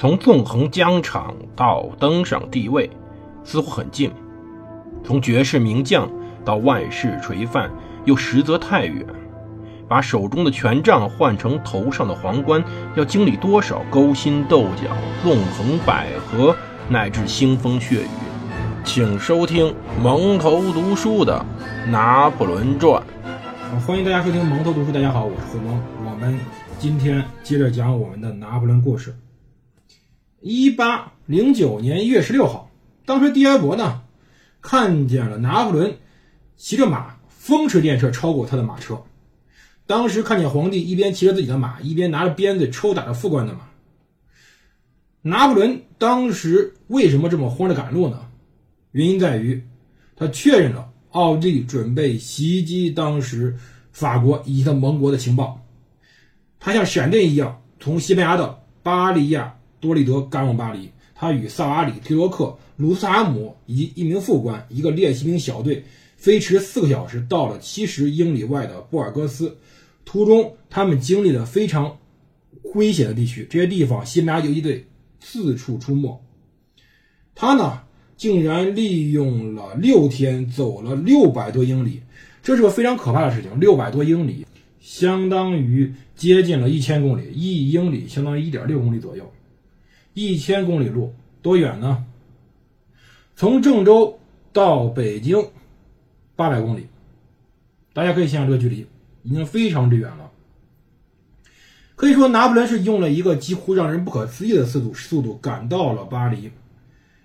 从纵横疆场到登上帝位，似乎很近；从绝世名将到万世垂范，又实则太远。把手中的权杖换成头上的皇冠，要经历多少勾心斗角、纵横捭阖，乃至腥风血雨？请收听蒙头读书的《拿破仑传》。欢迎大家收听蒙头读书。大家好，我是胡蒙。我们今天接着讲我们的拿破仑故事。一八零九年一月十六号，当时迪埃博呢看见了拿破仑骑着马风驰电掣超过他的马车。当时看见皇帝一边骑着自己的马，一边拿着鞭子抽打着副官的马。拿破仑当时为什么这么慌着赶路呢？原因在于他确认了奥地利准备袭击当时法国以及他盟国的情报。他像闪电一样从西班牙的巴利亚多利德赶往巴黎。他与萨瓦里、提罗克、鲁斯塔姆以及一名副官、一个猎骑兵小队飞驰四个小时，到了七十英里外的布尔戈斯。途中，他们经历了非常危险的地区，这些地方西班牙游击队四处出没。他呢，竟然利用了六天走了六百多英里，这是个非常可怕的事情。六百多英里，相当于接近了一千公里，一英里相当于一点六公里左右。一千公里路多远呢？从郑州到北京八百公里，大家可以想想这个距离。已经非常之远了，可以说拿破仑是用了一个几乎让人不可思议的速度速度赶到了巴黎。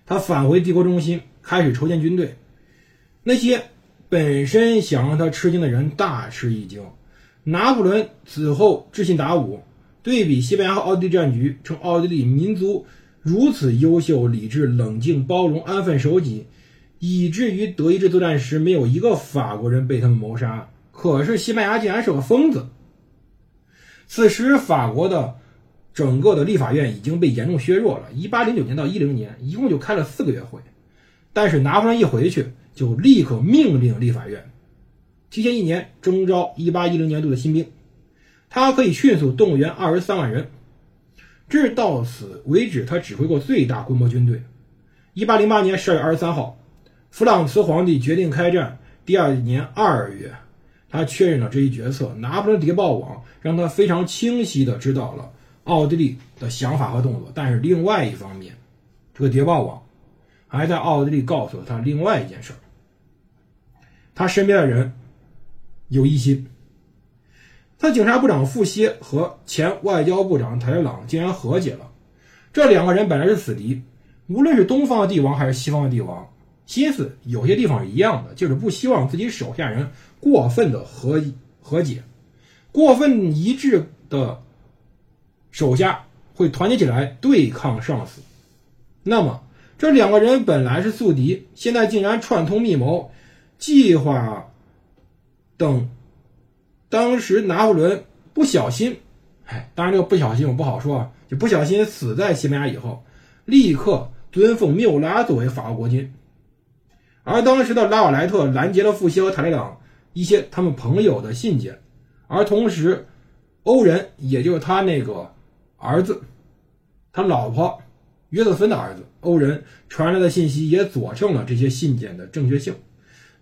他返回帝国中心，开始筹建军队。那些本身想让他吃惊的人大吃一惊。拿破仑此后自信达五，对比西班牙和奥地利战局，称奥地利民族如此优秀、理智、冷静、包容、安分守己，以至于德意志作战时没有一个法国人被他们谋杀。可是西班牙竟然是个疯子。此时，法国的整个的立法院已经被严重削弱了。一八零九年到一零年，一共就开了四个月会。但是拿破仑一回去，就立刻命令立法院提前一年征召一八一零年度的新兵，他可以迅速动员二十三万人。至到此为止，他指挥过最大规模军队。一八零八年十二月二十三号，弗朗茨皇帝决定开战。第二年二月。他确认了这一决策，拿破仑谍报网让他非常清晰地知道了奥地利的想法和动作。但是另外一方面，这个谍报网还在奥地利告诉了他另外一件事：他身边的人有疑心。他警察部长傅歇和前外交部长台朗竟然和解了。这两个人本来是死敌，无论是东方的帝王还是西方的帝王，心思有些地方是一样的，就是不希望自己手下人。过分的和和解，过分一致的手下会团结起来对抗上司。那么这两个人本来是宿敌，现在竟然串通密谋，计划等当时拿破仑不小心，哎，当然这个不小心我不好说啊，就不小心死在西班牙以后，立刻尊奉缪拉作为法国国君，而当时的拉瓦莱特拦截了富歇和塔列朗。一些他们朋友的信件，而同时，欧仁，也就是他那个儿子，他老婆约瑟芬的儿子欧仁传来的信息也佐证了这些信件的正确性。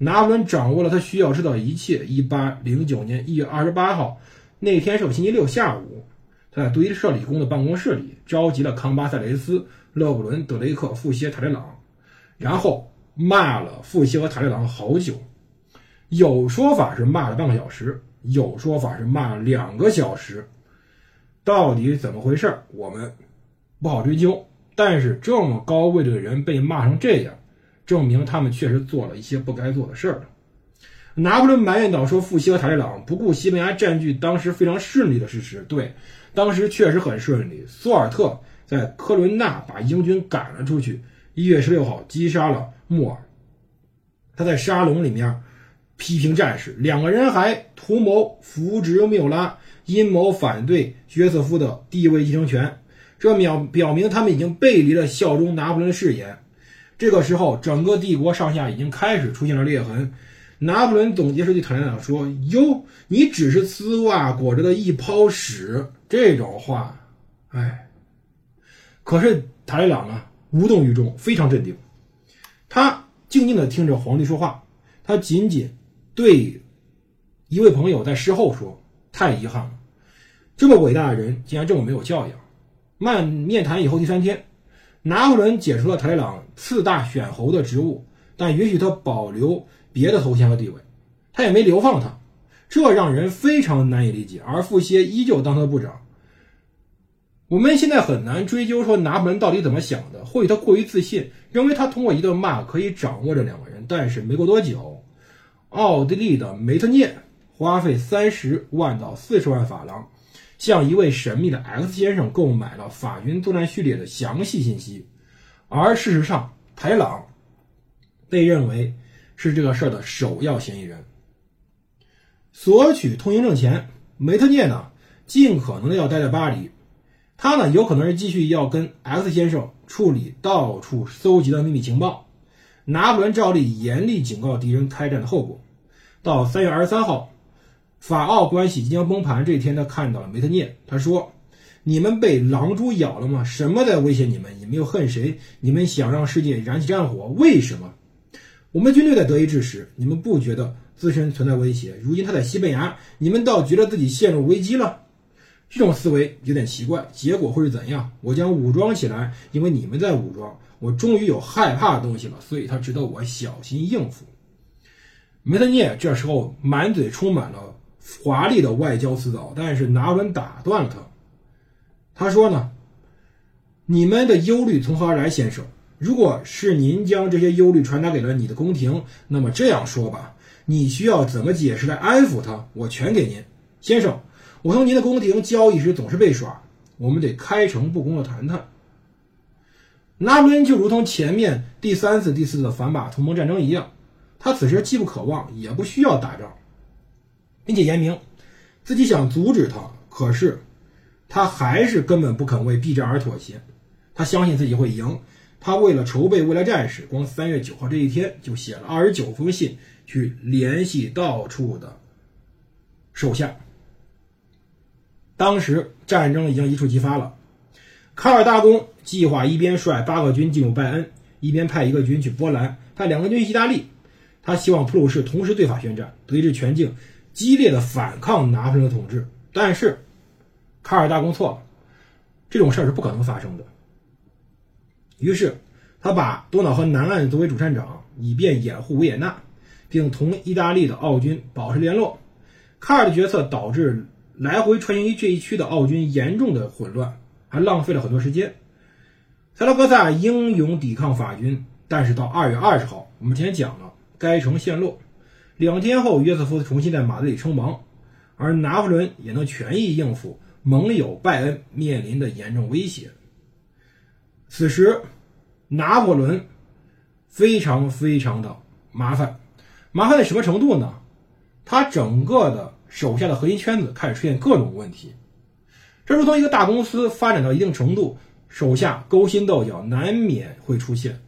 拿破仑掌握了他需要知道一切。一八零九年一月二十八号，那天是个星期六下午，他在杜伊舍理工的办公室里召集了康巴塞雷斯、勒布伦、德雷克、富歇、塔列朗，然后骂了富歇和塔列朗好久。有说法是骂了半个小时，有说法是骂了两个小时，到底怎么回事我们不好追究。但是这么高位的人被骂成这样，证明他们确实做了一些不该做的事儿。拿破仑埋怨道：“说富西和塔列朗不顾西班牙占据当时非常顺利的事实，对，当时确实很顺利。苏尔特在科伦纳把英军赶了出去，一月十六号击杀了穆尔，他在沙龙里面。”批评战士，两个人还图谋扶植缪拉，阴谋反对约瑟夫的地位继承权。这表表明他们已经背离了效忠拿破仑的誓言。这个时候，整个帝国上下已经开始出现了裂痕。拿破仑总结时对塔列朗说：“哟，你只是丝袜裹着的一泡屎。”这种话，哎，可是塔利朗呢，无动于衷，非常镇定。他静静地听着皇帝说话，他仅仅对一位朋友在事后说：“太遗憾了，这么伟大的人竟然这么没有教养。”面面谈以后第三天，拿破仑解除了塔里朗次大选侯的职务，但允许他保留别的头衔和地位，他也没流放他，这让人非常难以理解。而富歇依旧当他的部长。我们现在很难追究说拿破仑到底怎么想的，或许他过于自信，认为他通过一顿骂可以掌握这两个人。但是没过多久，奥地利的梅特涅花费三十万到四十万法郎，向一位神秘的 X 先生购买了法军作战序列的详细信息，而事实上，台朗被认为是这个事儿的首要嫌疑人。索取通行证前，梅特涅呢尽可能的要待在巴黎。他呢，有可能是继续要跟 X 先生处理到处搜集的秘密情报。拿破仑照例严厉警告敌人开战的后果。到三月二十三号，法奥关系即将崩盘这一天，他看到了梅特涅。他说：“你们被狼蛛咬了吗？什么在威胁你们？你们又恨谁？你们想让世界燃起战火？为什么？我们军队在德意志时，你们不觉得自身存在威胁？如今他在西班牙，你们倒觉得自己陷入危机了？”这种思维有点奇怪，结果会是怎样？我将武装起来，因为你们在武装。我终于有害怕的东西了，所以他值得我小心应付。梅特涅这时候满嘴充满了华丽的外交辞藻，但是拿破仑打断了他。他说呢：“你们的忧虑从何而来，先生？如果是您将这些忧虑传达给了你的宫廷，那么这样说吧，你需要怎么解释来安抚他？我全给您，先生。”我从您的宫廷交易时总是被耍，我们得开诚布公的谈谈。拿破仑就如同前面第三次、第四次反法同盟战争一样，他此时既不渴望，也不需要打仗，并且言明自己想阻止他。可是他还是根本不肯为避战而妥协。他相信自己会赢。他为了筹备未来战事，光三月九号这一天就写了二十九封信，去联系到处的手下。当时战争已经一触即发了，卡尔大公计划一边率八个军进入拜恩，一边派一个军去波兰，派两个军去意大利。他希望普鲁士同时对法宣战，德意志全境激烈的反抗拿破仑的统治。但是卡尔大公错了，这种事儿是不可能发生的。于是他把多瑙河南岸作为主战场，以便掩护维也纳，并同意大利的奥军保持联络。卡尔的决策导致。来回穿行于这一区的奥军严重的混乱，还浪费了很多时间。萨拉戈萨英勇抵抗法军，但是到二月二十号，我们前讲了，该城陷落。两天后，约瑟夫重新在马德里称王，而拿破仑也能全力应付盟友拜恩面临的严重威胁。此时，拿破仑非常非常的麻烦，麻烦在什么程度呢？他整个的。手下的核心圈子开始出现各种问题，这如同一个大公司发展到一定程度，手下勾心斗角难免会出现。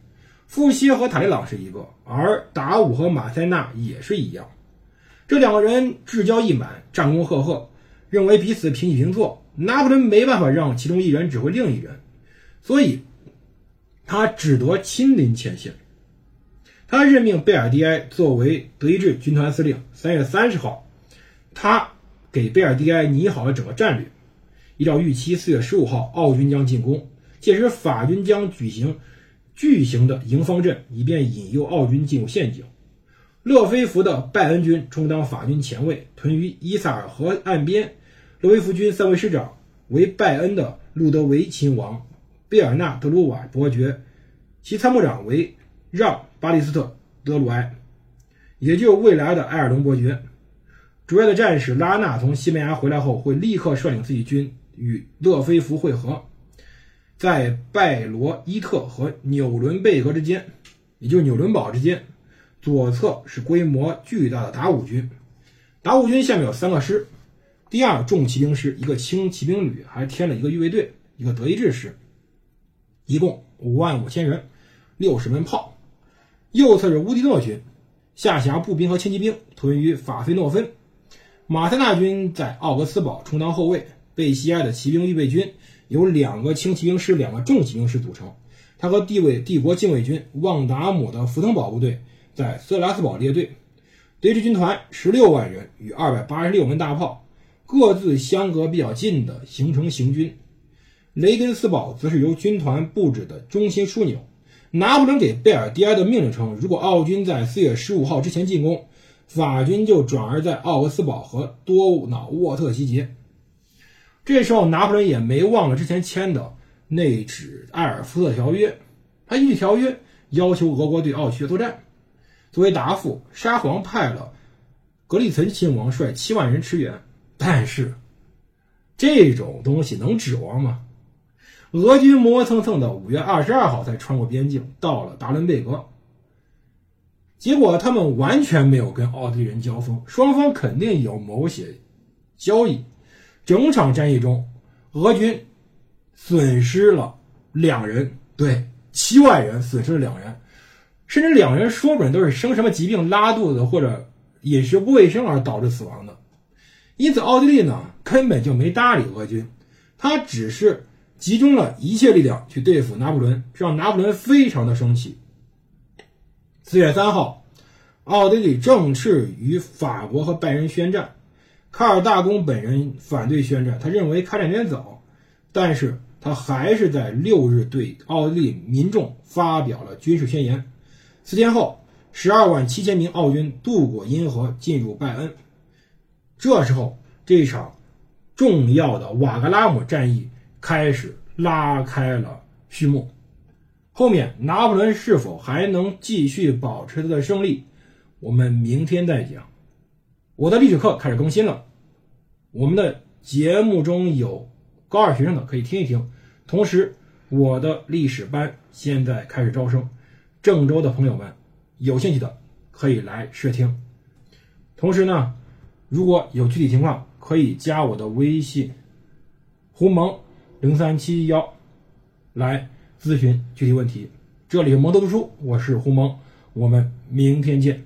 富歇和塔利朗是一个，而达武和马塞纳也是一样。这两个人志交意满，战功赫赫，认为彼此平起平坐。拿破仑没办法让其中一人指挥另一人，所以他只得亲临前线。他任命贝尔蒂埃作为德意志军团司令。三月三十号。他给贝尔蒂埃拟好了整个战略，依照预期，四月十五号奥军将进攻，届时法军将举行巨型的迎方阵，以便引诱奥军进入陷阱。勒菲弗的拜恩军充当法军前卫，屯于伊萨尔河岸边。勒菲弗军三位师长为拜恩的路德维亲王贝尔纳德鲁瓦伯爵，其参谋长为让巴利斯特德鲁埃，也就未来的埃尔隆伯爵。主要的战士拉纳从西班牙回来后，会立刻率领自己军与勒菲弗会合，在拜罗伊特和纽伦贝格之间，也就是纽伦堡之间，左侧是规模巨大的达武军。达武军下面有三个师，第二重骑兵师，一个轻骑兵旅，还添了一个预备队，一个德意志师，一共五万五千人，六十门炮。右侧是乌迪诺军，下辖步兵和轻骑兵，屯于法菲诺芬。马塞纳军在奥格斯堡充当后卫，被西埃的骑兵预备军由两个轻骑兵师、两个重骑兵师组成。他和帝卫帝国禁卫军旺达姆的福腾堡部队在色拉斯堡列队，对峙军团十六万人与二百八十六门大炮，各自相隔比较近的形成行军。雷根斯堡则是由军团布置的中心枢纽。拿破仑给贝尔蒂埃的命令称，如果奥军在四月十五号之前进攻，法军就转而在奥格斯堡和多瑙沃特集结。这时候，拿破仑也没忘了之前签的内指埃尔夫特条约，他依据条约要求俄国对奥区作战。作为答复，沙皇派了格里岑亲王率七万人驰援，但是这种东西能指望吗？俄军磨磨蹭蹭的五月二十二号才穿过边境，到了达伦贝格。结果他们完全没有跟奥地利人交锋，双方肯定有某些交易。整场战役中，俄军损失了两人，对，七万人损失了两人，甚至两人说不准都是生什么疾病、拉肚子或者饮食不卫生而导致死亡的。因此，奥地利呢根本就没搭理俄军，他只是。集中了一切力量去对付拿破仑，让拿破仑非常的生气。四月三号，奥地利正式与法国和拜仁宣战。卡尔大公本人反对宣战，他认为开战有点早，但是他还是在六日对奥地利民众发表了军事宣言。四天后，十二万七千名奥军渡过银河，进入拜恩。这时候，这场重要的瓦格拉姆战役。开始拉开了序幕，后面拿破仑是否还能继续保持他的胜利，我们明天再讲。我的历史课开始更新了，我们的节目中有高二学生的可以听一听。同时，我的历史班现在开始招生，郑州的朋友们有兴趣的可以来试听。同时呢，如果有具体情况，可以加我的微信，胡蒙。零三七幺，来咨询具体问题。这里是蒙头读书，我是胡蒙，我们明天见。